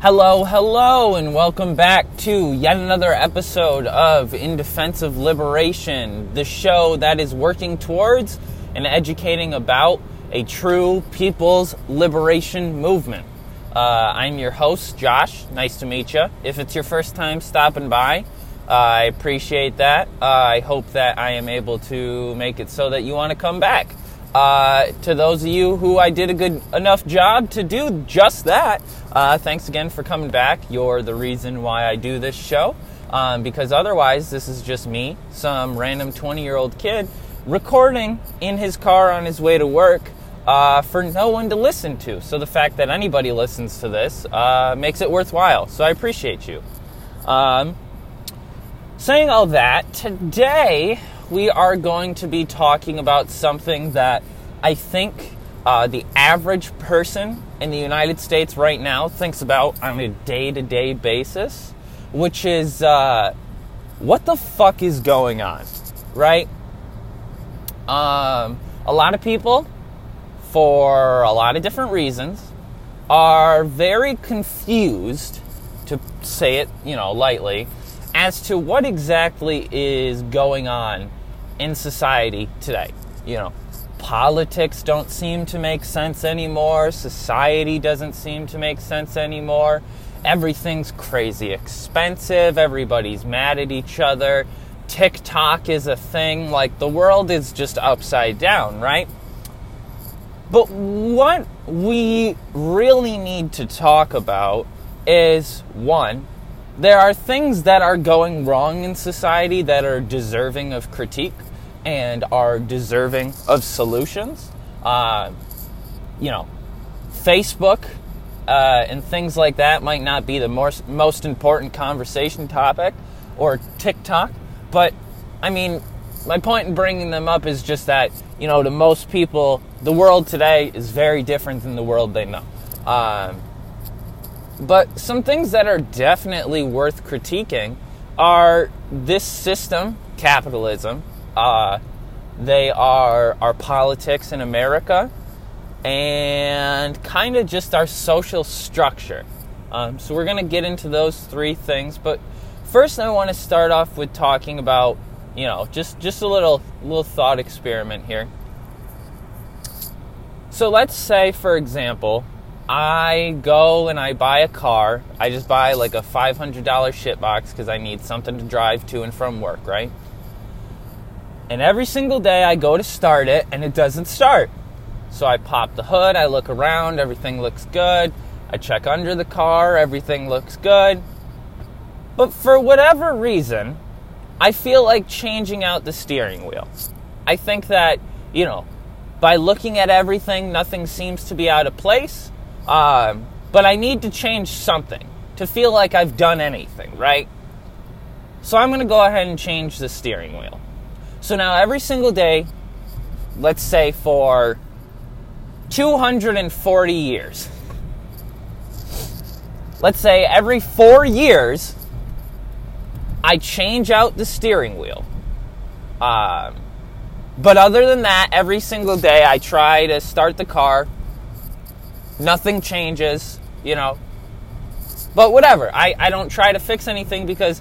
Hello, hello, and welcome back to yet another episode of In Defense of Liberation, the show that is working towards and educating about a true people's liberation movement. Uh, I'm your host, Josh. Nice to meet you. If it's your first time stopping by, uh, I appreciate that. Uh, I hope that I am able to make it so that you want to come back. Uh, to those of you who I did a good enough job to do just that, uh, thanks again for coming back. You're the reason why I do this show. Um, because otherwise, this is just me, some random 20 year old kid, recording in his car on his way to work uh, for no one to listen to. So the fact that anybody listens to this uh, makes it worthwhile. So I appreciate you. Um, saying all that, today we are going to be talking about something that I think uh, the average person in the United States right now thinks about on a day to day basis, which is uh, what the fuck is going on, right? Um, a lot of people, for a lot of different reasons, are very confused, to say it, you know, lightly, as to what exactly is going on in society today. You know, politics don't seem to make sense anymore, society doesn't seem to make sense anymore. Everything's crazy expensive, everybody's mad at each other. TikTok is a thing, like the world is just upside down, right? But what we really need to talk about is one, there are things that are going wrong in society that are deserving of critique and are deserving of solutions. Uh, you know, Facebook uh, and things like that might not be the most, most important conversation topic, or TikTok, but I mean, my point in bringing them up is just that, you know, to most people, the world today is very different than the world they know. Um, but some things that are definitely worth critiquing are this system, capitalism, uh, they are our politics in America and kind of just our social structure. Um, so we're going to get into those three things, but first I want to start off with talking about, you know, just just a little little thought experiment here. So let's say, for example, I go and I buy a car. I just buy like a $500 shit box because I need something to drive to and from work, right? And every single day I go to start it and it doesn't start. So I pop the hood, I look around, everything looks good. I check under the car, everything looks good. But for whatever reason, I feel like changing out the steering wheel. I think that, you know, by looking at everything, nothing seems to be out of place. Um, but I need to change something to feel like I've done anything, right? So I'm going to go ahead and change the steering wheel. So now every single day, let's say for 240 years, let's say every four years, I change out the steering wheel. Um, but other than that, every single day I try to start the car. Nothing changes, you know. But whatever. I, I don't try to fix anything because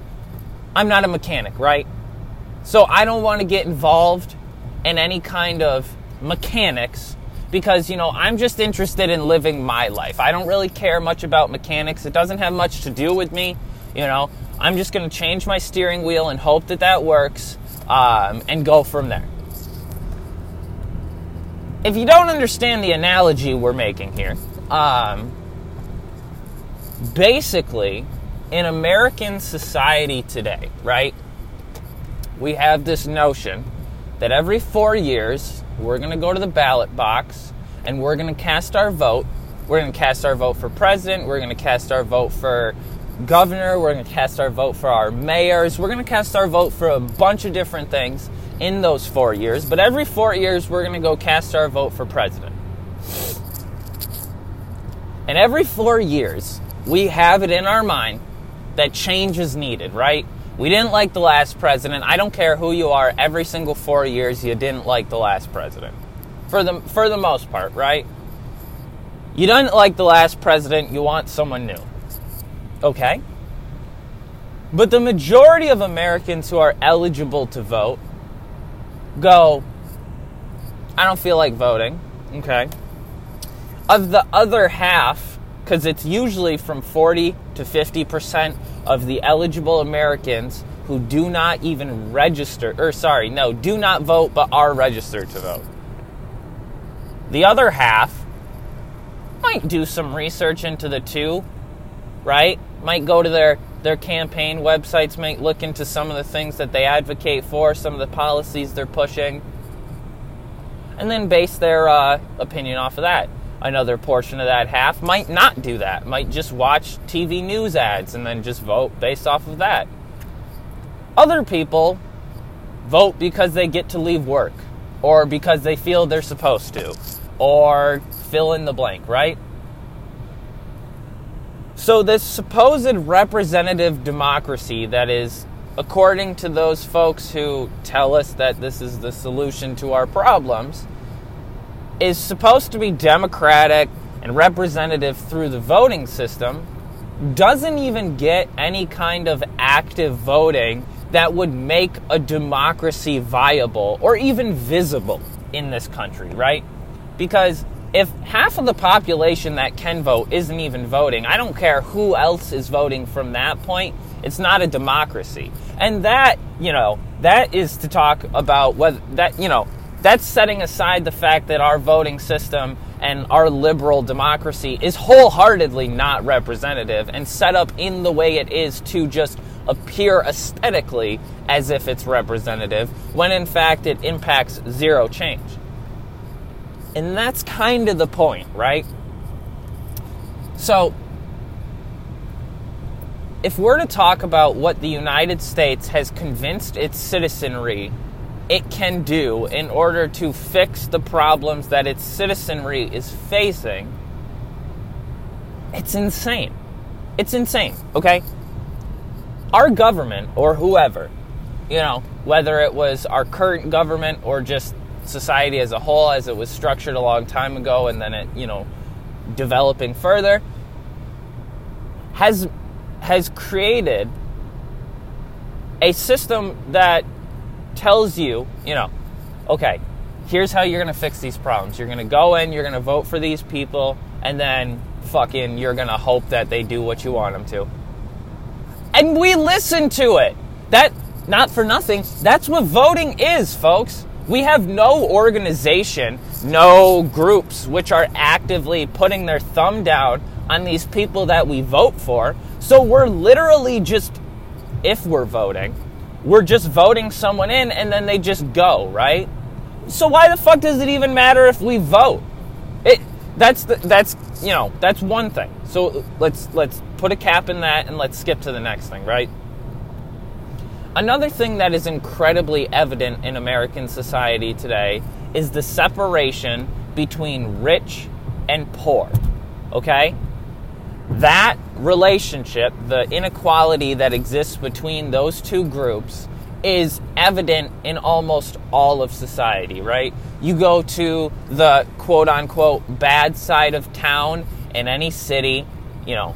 I'm not a mechanic, right? So I don't want to get involved in any kind of mechanics because, you know, I'm just interested in living my life. I don't really care much about mechanics. It doesn't have much to do with me. You know, I'm just going to change my steering wheel and hope that that works um, and go from there. If you don't understand the analogy we're making here, um, basically, in American society today, right? We have this notion that every four years we're going to go to the ballot box and we're going to cast our vote. We're going to cast our vote for president. We're going to cast our vote for governor. We're going to cast our vote for our mayors. We're going to cast our vote for a bunch of different things in those four years. But every four years, we're going to go cast our vote for president. And every four years, we have it in our mind that change is needed, right? We didn't like the last president. I don't care who you are. Every single four years, you didn't like the last president, for the for the most part, right? You didn't like the last president. You want someone new. Okay? But the majority of Americans who are eligible to vote go, I don't feel like voting. Okay? Of the other half, because it's usually from 40 to 50% of the eligible Americans who do not even register, or sorry, no, do not vote but are registered to vote. The other half might do some research into the two, right? Might go to their their campaign websites, might look into some of the things that they advocate for, some of the policies they're pushing, and then base their uh, opinion off of that. Another portion of that half might not do that, might just watch TV news ads and then just vote based off of that. Other people vote because they get to leave work or because they feel they're supposed to or fill in the blank, right? So, this supposed representative democracy that is, according to those folks who tell us that this is the solution to our problems, is supposed to be democratic and representative through the voting system, doesn't even get any kind of active voting that would make a democracy viable or even visible in this country, right? Because if half of the population that can vote isn't even voting, I don't care who else is voting from that point, it's not a democracy. And that, you know, that is to talk about whether that, you know, that's setting aside the fact that our voting system and our liberal democracy is wholeheartedly not representative and set up in the way it is to just appear aesthetically as if it's representative when in fact it impacts zero change. And that's kind of the point, right? So, if we're to talk about what the United States has convinced its citizenry it can do in order to fix the problems that its citizenry is facing, it's insane. It's insane, okay? Our government, or whoever, you know, whether it was our current government or just society as a whole as it was structured a long time ago and then it, you know, developing further has has created a system that tells you, you know, okay, here's how you're going to fix these problems. You're going to go in, you're going to vote for these people, and then fucking you're going to hope that they do what you want them to. And we listen to it. That not for nothing, that's what voting is, folks. We have no organization, no groups which are actively putting their thumb down on these people that we vote for. So we're literally just, if we're voting, we're just voting someone in and then they just go, right? So why the fuck does it even matter if we vote? It that's the, that's you know that's one thing. So let's let's put a cap in that and let's skip to the next thing, right? Another thing that is incredibly evident in American society today is the separation between rich and poor. Okay? That relationship, the inequality that exists between those two groups, is evident in almost all of society, right? You go to the quote unquote bad side of town in any city, you know,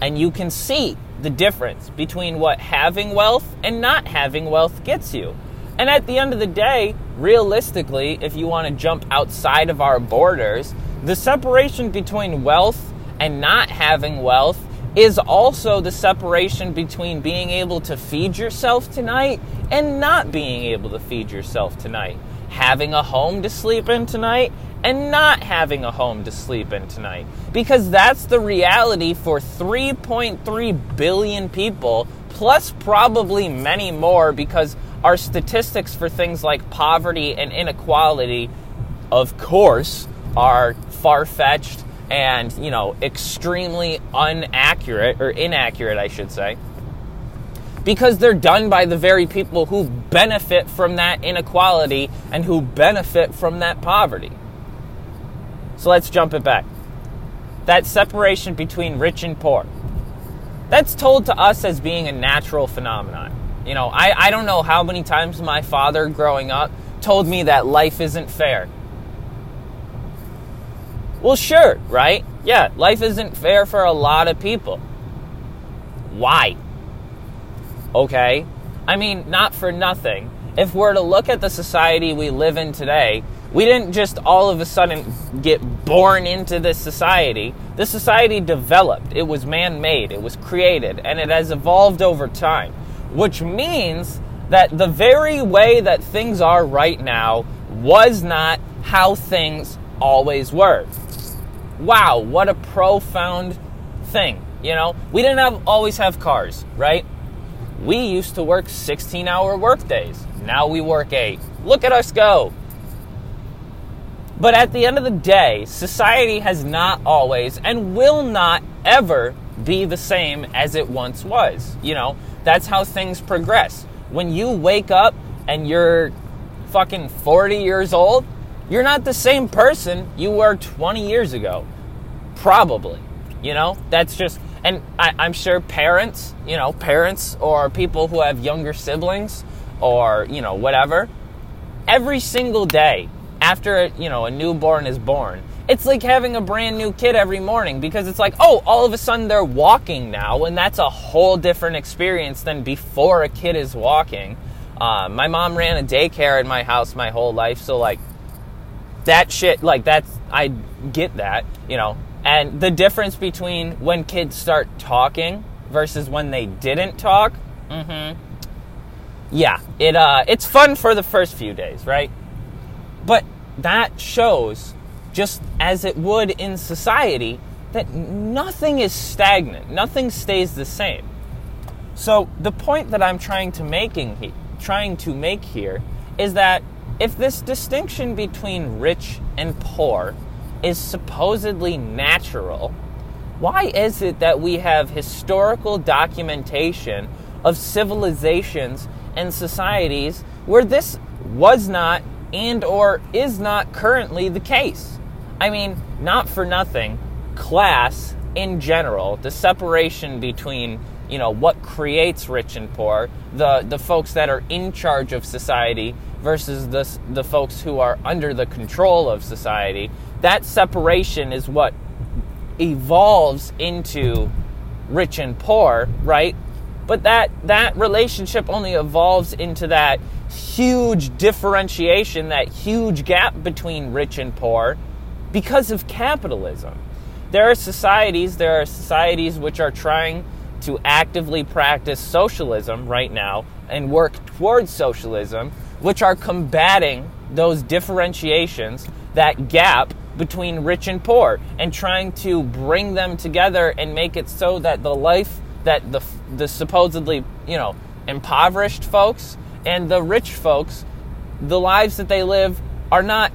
and you can see the difference between what having wealth and not having wealth gets you. And at the end of the day, realistically, if you want to jump outside of our borders, the separation between wealth and not having wealth is also the separation between being able to feed yourself tonight and not being able to feed yourself tonight. Having a home to sleep in tonight and not having a home to sleep in tonight. Because that's the reality for 3.3 billion people, plus probably many more, because our statistics for things like poverty and inequality, of course, are far fetched and, you know, extremely inaccurate, or inaccurate, I should say because they're done by the very people who benefit from that inequality and who benefit from that poverty. So let's jump it back. That separation between rich and poor. That's told to us as being a natural phenomenon. You know, I, I don't know how many times my father growing up told me that life isn't fair. Well, sure, right? Yeah, life isn't fair for a lot of people. Why? Okay? I mean, not for nothing. If we're to look at the society we live in today, we didn't just all of a sudden get born into this society. This society developed, it was man made, it was created, and it has evolved over time. Which means that the very way that things are right now was not how things always were. Wow, what a profound thing. You know, we didn't have always have cars, right? We used to work 16 hour work days. Now we work eight. Look at us go. But at the end of the day, society has not always and will not ever be the same as it once was. You know, that's how things progress. When you wake up and you're fucking 40 years old, you're not the same person you were 20 years ago. Probably. You know, that's just, and I, am sure parents, you know, parents or people who have younger siblings or, you know, whatever, every single day after, you know, a newborn is born, it's like having a brand new kid every morning because it's like, oh, all of a sudden they're walking now, and that's a whole different experience than before a kid is walking. Uh, my mom ran a daycare in my house my whole life, so like that shit, like that's I get that, you know. And the difference between when kids start talking versus when they didn't talk, mm-hmm. Yeah, it uh, it's fun for the first few days, right? But that shows, just as it would in society, that nothing is stagnant. Nothing stays the same. So the point that I'm trying to making he, trying to make here is that if this distinction between rich and poor is supposedly natural, why is it that we have historical documentation of civilizations and societies where this was not and or is not currently the case? I mean, not for nothing, class in general, the separation between you know what creates rich and poor, the the folks that are in charge of society versus the the folks who are under the control of society. That separation is what evolves into rich and poor, right? But that that relationship only evolves into that huge differentiation, that huge gap between rich and poor because of capitalism. There are societies, there are societies which are trying to actively practice socialism right now and work towards socialism, which are combating those differentiations, that gap between rich and poor, and trying to bring them together and make it so that the life that the, the supposedly, you know, impoverished folks and the rich folks, the lives that they live are not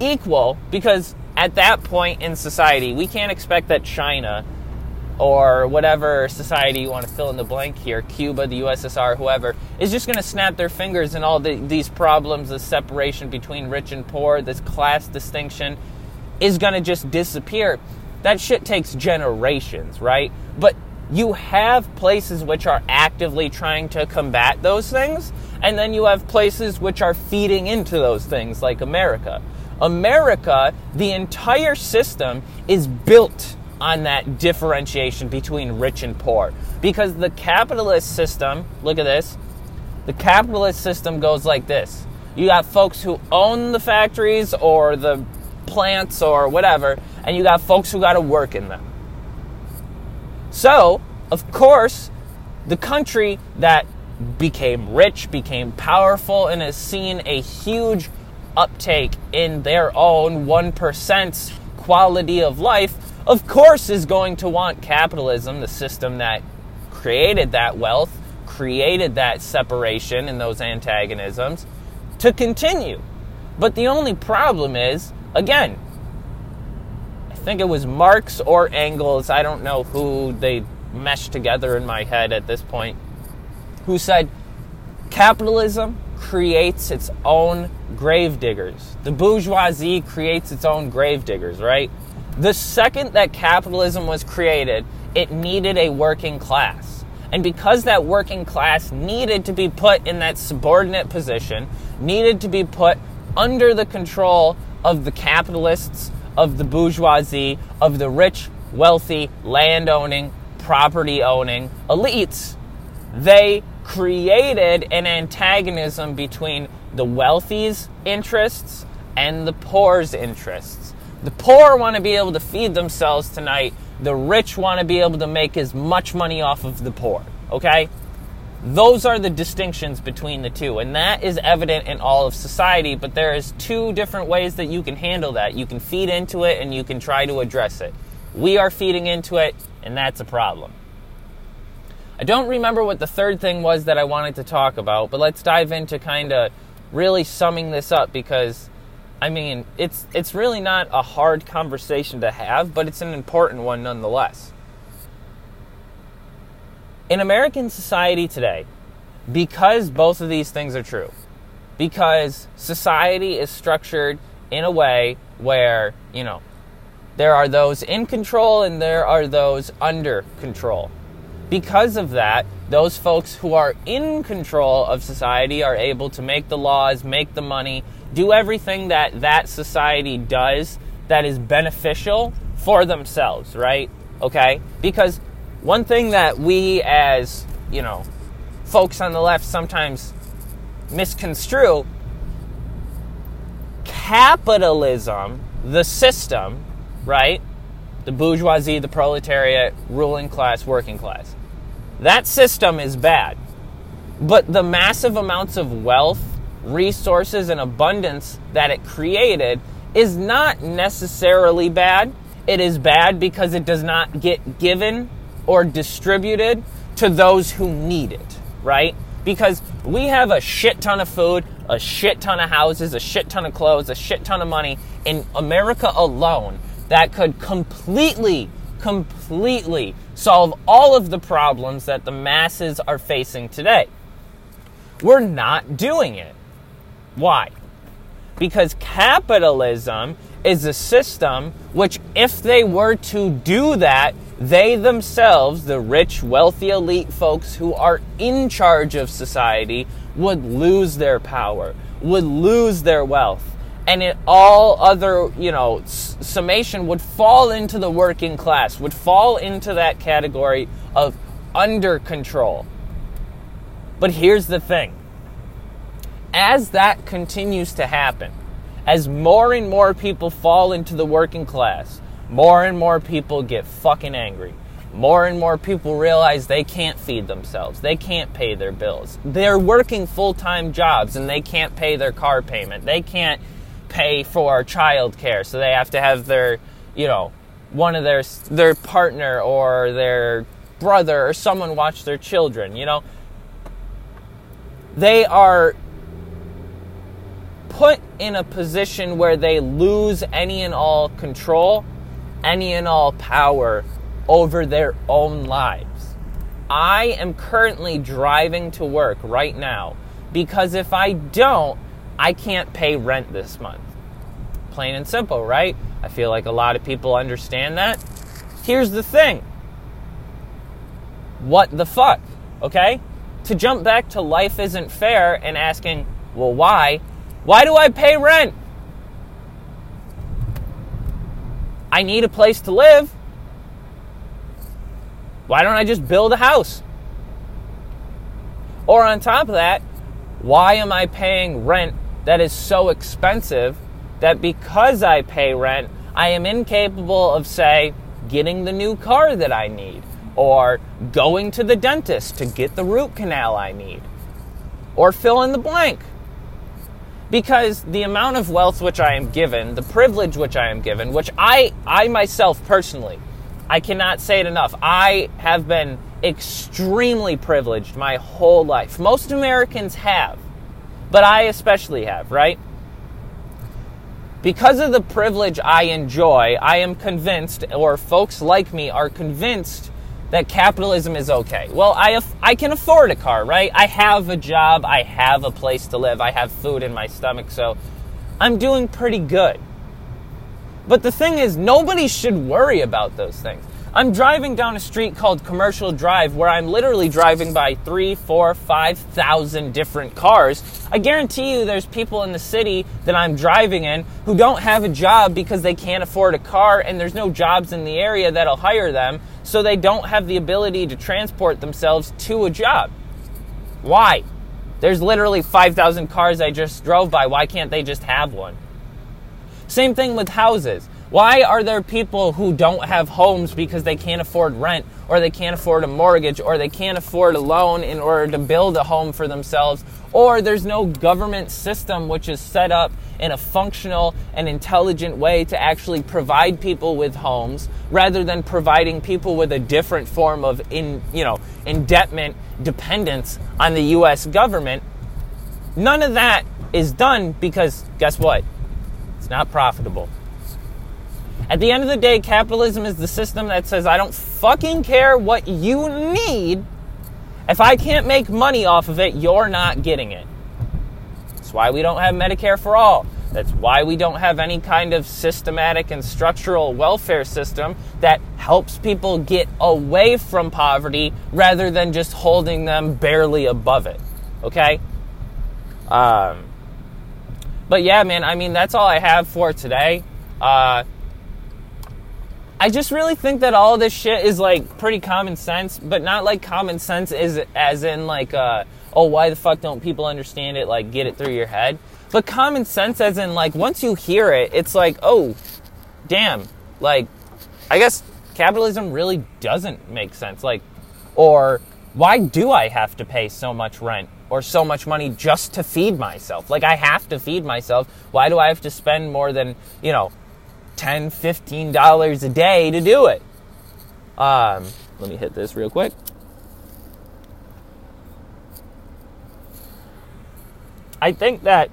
equal because at that point in society, we can't expect that China or whatever society you want to fill in the blank here, Cuba, the USSR, whoever, is just going to snap their fingers and all the, these problems, the separation between rich and poor, this class distinction, is going to just disappear. That shit takes generations, right? But you have places which are actively trying to combat those things, and then you have places which are feeding into those things, like America. America, the entire system is built on that differentiation between rich and poor. Because the capitalist system, look at this, the capitalist system goes like this. You got folks who own the factories or the plants or whatever, and you got folks who got to work in them. So, of course, the country that became rich, became powerful, and has seen a huge uptake in their own 1% quality of life, of course, is going to want capitalism, the system that created that wealth, created that separation and those antagonisms, to continue. But the only problem is, again, I think it was Marx or Engels, I don't know who they meshed together in my head at this point, who said capitalism creates its own gravediggers. The bourgeoisie creates its own gravediggers, right? The second that capitalism was created, it needed a working class. And because that working class needed to be put in that subordinate position, needed to be put under the control of the capitalists of the bourgeoisie, of the rich, wealthy, landowning, property owning elites. They created an antagonism between the wealthy's interests and the poor's interests. The poor want to be able to feed themselves tonight. The rich want to be able to make as much money off of the poor. Okay? Those are the distinctions between the two, and that is evident in all of society. But there is two different ways that you can handle that. You can feed into it, and you can try to address it. We are feeding into it, and that's a problem. I don't remember what the third thing was that I wanted to talk about, but let's dive into kind of really summing this up because I mean, it's it's really not a hard conversation to have, but it's an important one nonetheless. In American society today, because both of these things are true, because society is structured in a way where, you know, there are those in control and there are those under control. Because of that, those folks who are in control of society are able to make the laws, make the money, do everything that that society does that is beneficial for themselves, right? Okay? Because one thing that we as, you know, folks on the left sometimes misconstrue capitalism, the system, right? The bourgeoisie, the proletariat, ruling class, working class. That system is bad. But the massive amounts of wealth, resources, and abundance that it created is not necessarily bad. It is bad because it does not get given or distributed to those who need it, right? Because we have a shit ton of food, a shit ton of houses, a shit ton of clothes, a shit ton of money in America alone that could completely, completely solve all of the problems that the masses are facing today. We're not doing it. Why? Because capitalism is a system which, if they were to do that, they themselves, the rich, wealthy elite folks who are in charge of society, would lose their power, would lose their wealth. And it, all other, you know, summation would fall into the working class, would fall into that category of under control. But here's the thing as that continues to happen, as more and more people fall into the working class, more and more people get fucking angry. More and more people realize they can't feed themselves. They can't pay their bills. They're working full time jobs and they can't pay their car payment. They can't pay for child care, so they have to have their, you know, one of their their partner or their brother or someone watch their children, you know. They are put in a position where they lose any and all control, any and all power over their own lives. I am currently driving to work right now because if I don't, I can't pay rent this month. Plain and simple, right? I feel like a lot of people understand that. Here's the thing what the fuck, okay? To jump back to life isn't fair and asking, well, why? Why do I pay rent? I need a place to live. Why don't I just build a house? Or on top of that, why am I paying rent that is so expensive that because I pay rent, I am incapable of, say, getting the new car that I need, or going to the dentist to get the root canal I need, or fill in the blank? Because the amount of wealth which I am given, the privilege which I am given, which I, I myself personally, I cannot say it enough. I have been extremely privileged my whole life. Most Americans have, but I especially have, right? Because of the privilege I enjoy, I am convinced, or folks like me are convinced, that capitalism is okay. Well, I, I can afford a car, right? I have a job, I have a place to live, I have food in my stomach, so I'm doing pretty good. But the thing is, nobody should worry about those things. I'm driving down a street called Commercial Drive where I'm literally driving by three, four, five thousand different cars. I guarantee you there's people in the city that I'm driving in who don't have a job because they can't afford a car and there's no jobs in the area that'll hire them, so they don't have the ability to transport themselves to a job. Why? There's literally 5,000 cars I just drove by. Why can't they just have one? Same thing with houses. Why are there people who don't have homes because they can't afford rent or they can't afford a mortgage or they can't afford a loan in order to build a home for themselves or there's no government system which is set up in a functional and intelligent way to actually provide people with homes rather than providing people with a different form of in, you know, indebtment dependence on the US government. None of that is done because guess what? It's not profitable. At the end of the day, capitalism is the system that says, I don't fucking care what you need. If I can't make money off of it, you're not getting it. That's why we don't have Medicare for all. That's why we don't have any kind of systematic and structural welfare system that helps people get away from poverty rather than just holding them barely above it. Okay? Um, but yeah, man, I mean, that's all I have for today. Uh, I just really think that all this shit is like pretty common sense, but not like common sense is as in like uh, oh why the fuck don't people understand it like get it through your head, but common sense as in like once you hear it, it's like oh damn like I guess capitalism really doesn't make sense like or why do I have to pay so much rent or so much money just to feed myself? Like I have to feed myself. Why do I have to spend more than you know 10 $15 a day to do it. Um, let me hit this real quick. I think that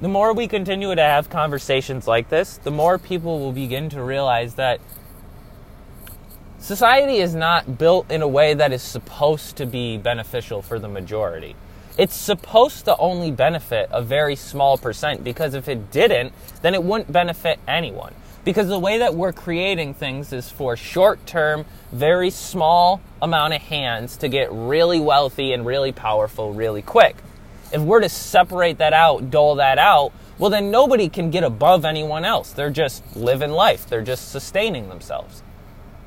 the more we continue to have conversations like this, the more people will begin to realize that society is not built in a way that is supposed to be beneficial for the majority it's supposed to only benefit a very small percent because if it didn't, then it wouldn't benefit anyone. Because the way that we're creating things is for short term, very small amount of hands to get really wealthy and really powerful really quick. If we're to separate that out, dole that out, well, then nobody can get above anyone else. They're just living life, they're just sustaining themselves.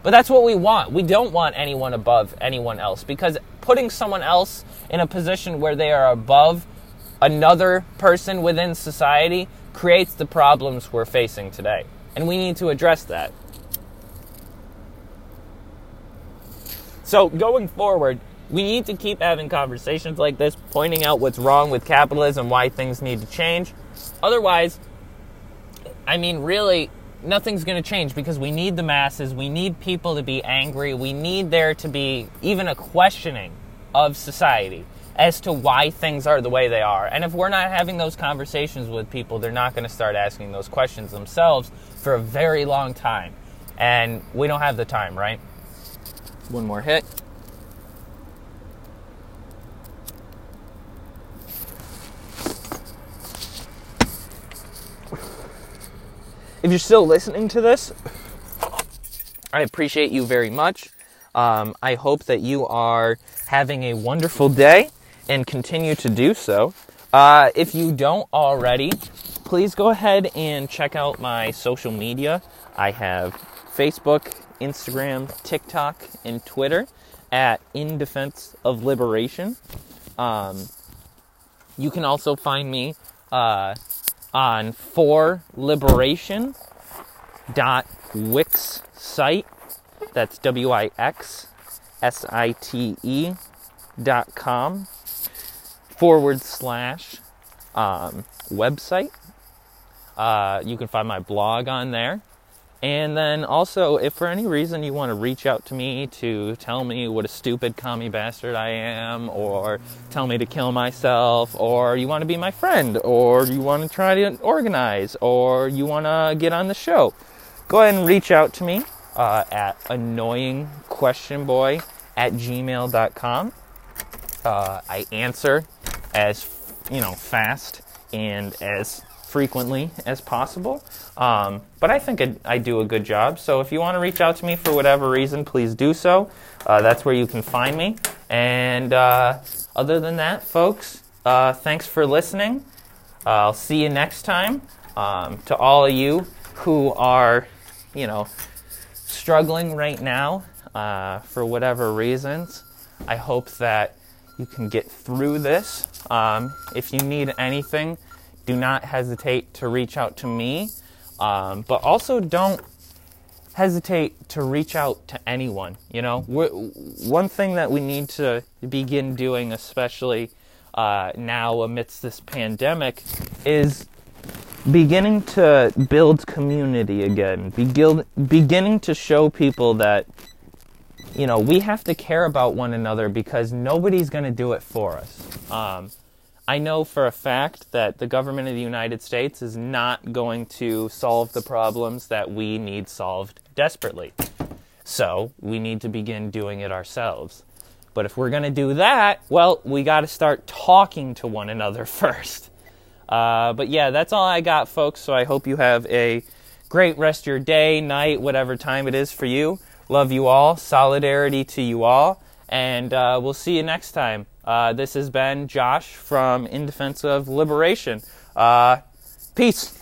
But that's what we want. We don't want anyone above anyone else because putting someone else in a position where they are above another person within society creates the problems we're facing today. And we need to address that. So, going forward, we need to keep having conversations like this, pointing out what's wrong with capitalism, why things need to change. Otherwise, I mean, really, nothing's going to change because we need the masses. We need people to be angry. We need there to be even a questioning of society as to why things are the way they are. And if we're not having those conversations with people, they're not going to start asking those questions themselves for a very long time. And we don't have the time, right? One more hit. If you're still listening to this, I appreciate you very much. Um, I hope that you are having a wonderful day and continue to do so. Uh, if you don't already, please go ahead and check out my social media. I have Facebook, Instagram, TikTok, and Twitter at In Defense of Liberation. Um, you can also find me uh, on for liberation dot wix site. That's w-i-x-s-i-t-e dot com forward slash um, website. Uh, you can find my blog on there and then also, if for any reason you want to reach out to me to tell me what a stupid commie bastard I am, or tell me to kill myself, or you want to be my friend, or you want to try to organize, or you want to get on the show, go ahead and reach out to me uh, at annoyingquestionboy at gmail.com. Uh, I answer as, you know, fast and as frequently as possible. Um, but I think I, I, do a good job. So if you want to reach out to me for whatever reason, please do so. Uh, that's where you can find me. And uh, other than that, folks, uh, thanks for listening. I'll see you next time. Um, to all of you who are, you know, struggling right now uh, for whatever reasons, I hope that you can get through this. Um, if you need anything, do not hesitate to reach out to me. Um, but also don't hesitate to reach out to anyone. You know, We're, one thing that we need to begin doing, especially uh, now amidst this pandemic, is beginning to build community again. Begin, beginning to show people that you know, we have to care about one another because nobody's going to do it for us. Um, I know for a fact that the government of the United States is not going to solve the problems that we need solved desperately. So we need to begin doing it ourselves. But if we're going to do that, well, we got to start talking to one another first. Uh, but yeah, that's all I got, folks. So I hope you have a great rest of your day, night, whatever time it is for you. Love you all. Solidarity to you all. And uh, we'll see you next time. Uh, this has been Josh from In Defense of Liberation. Uh, peace.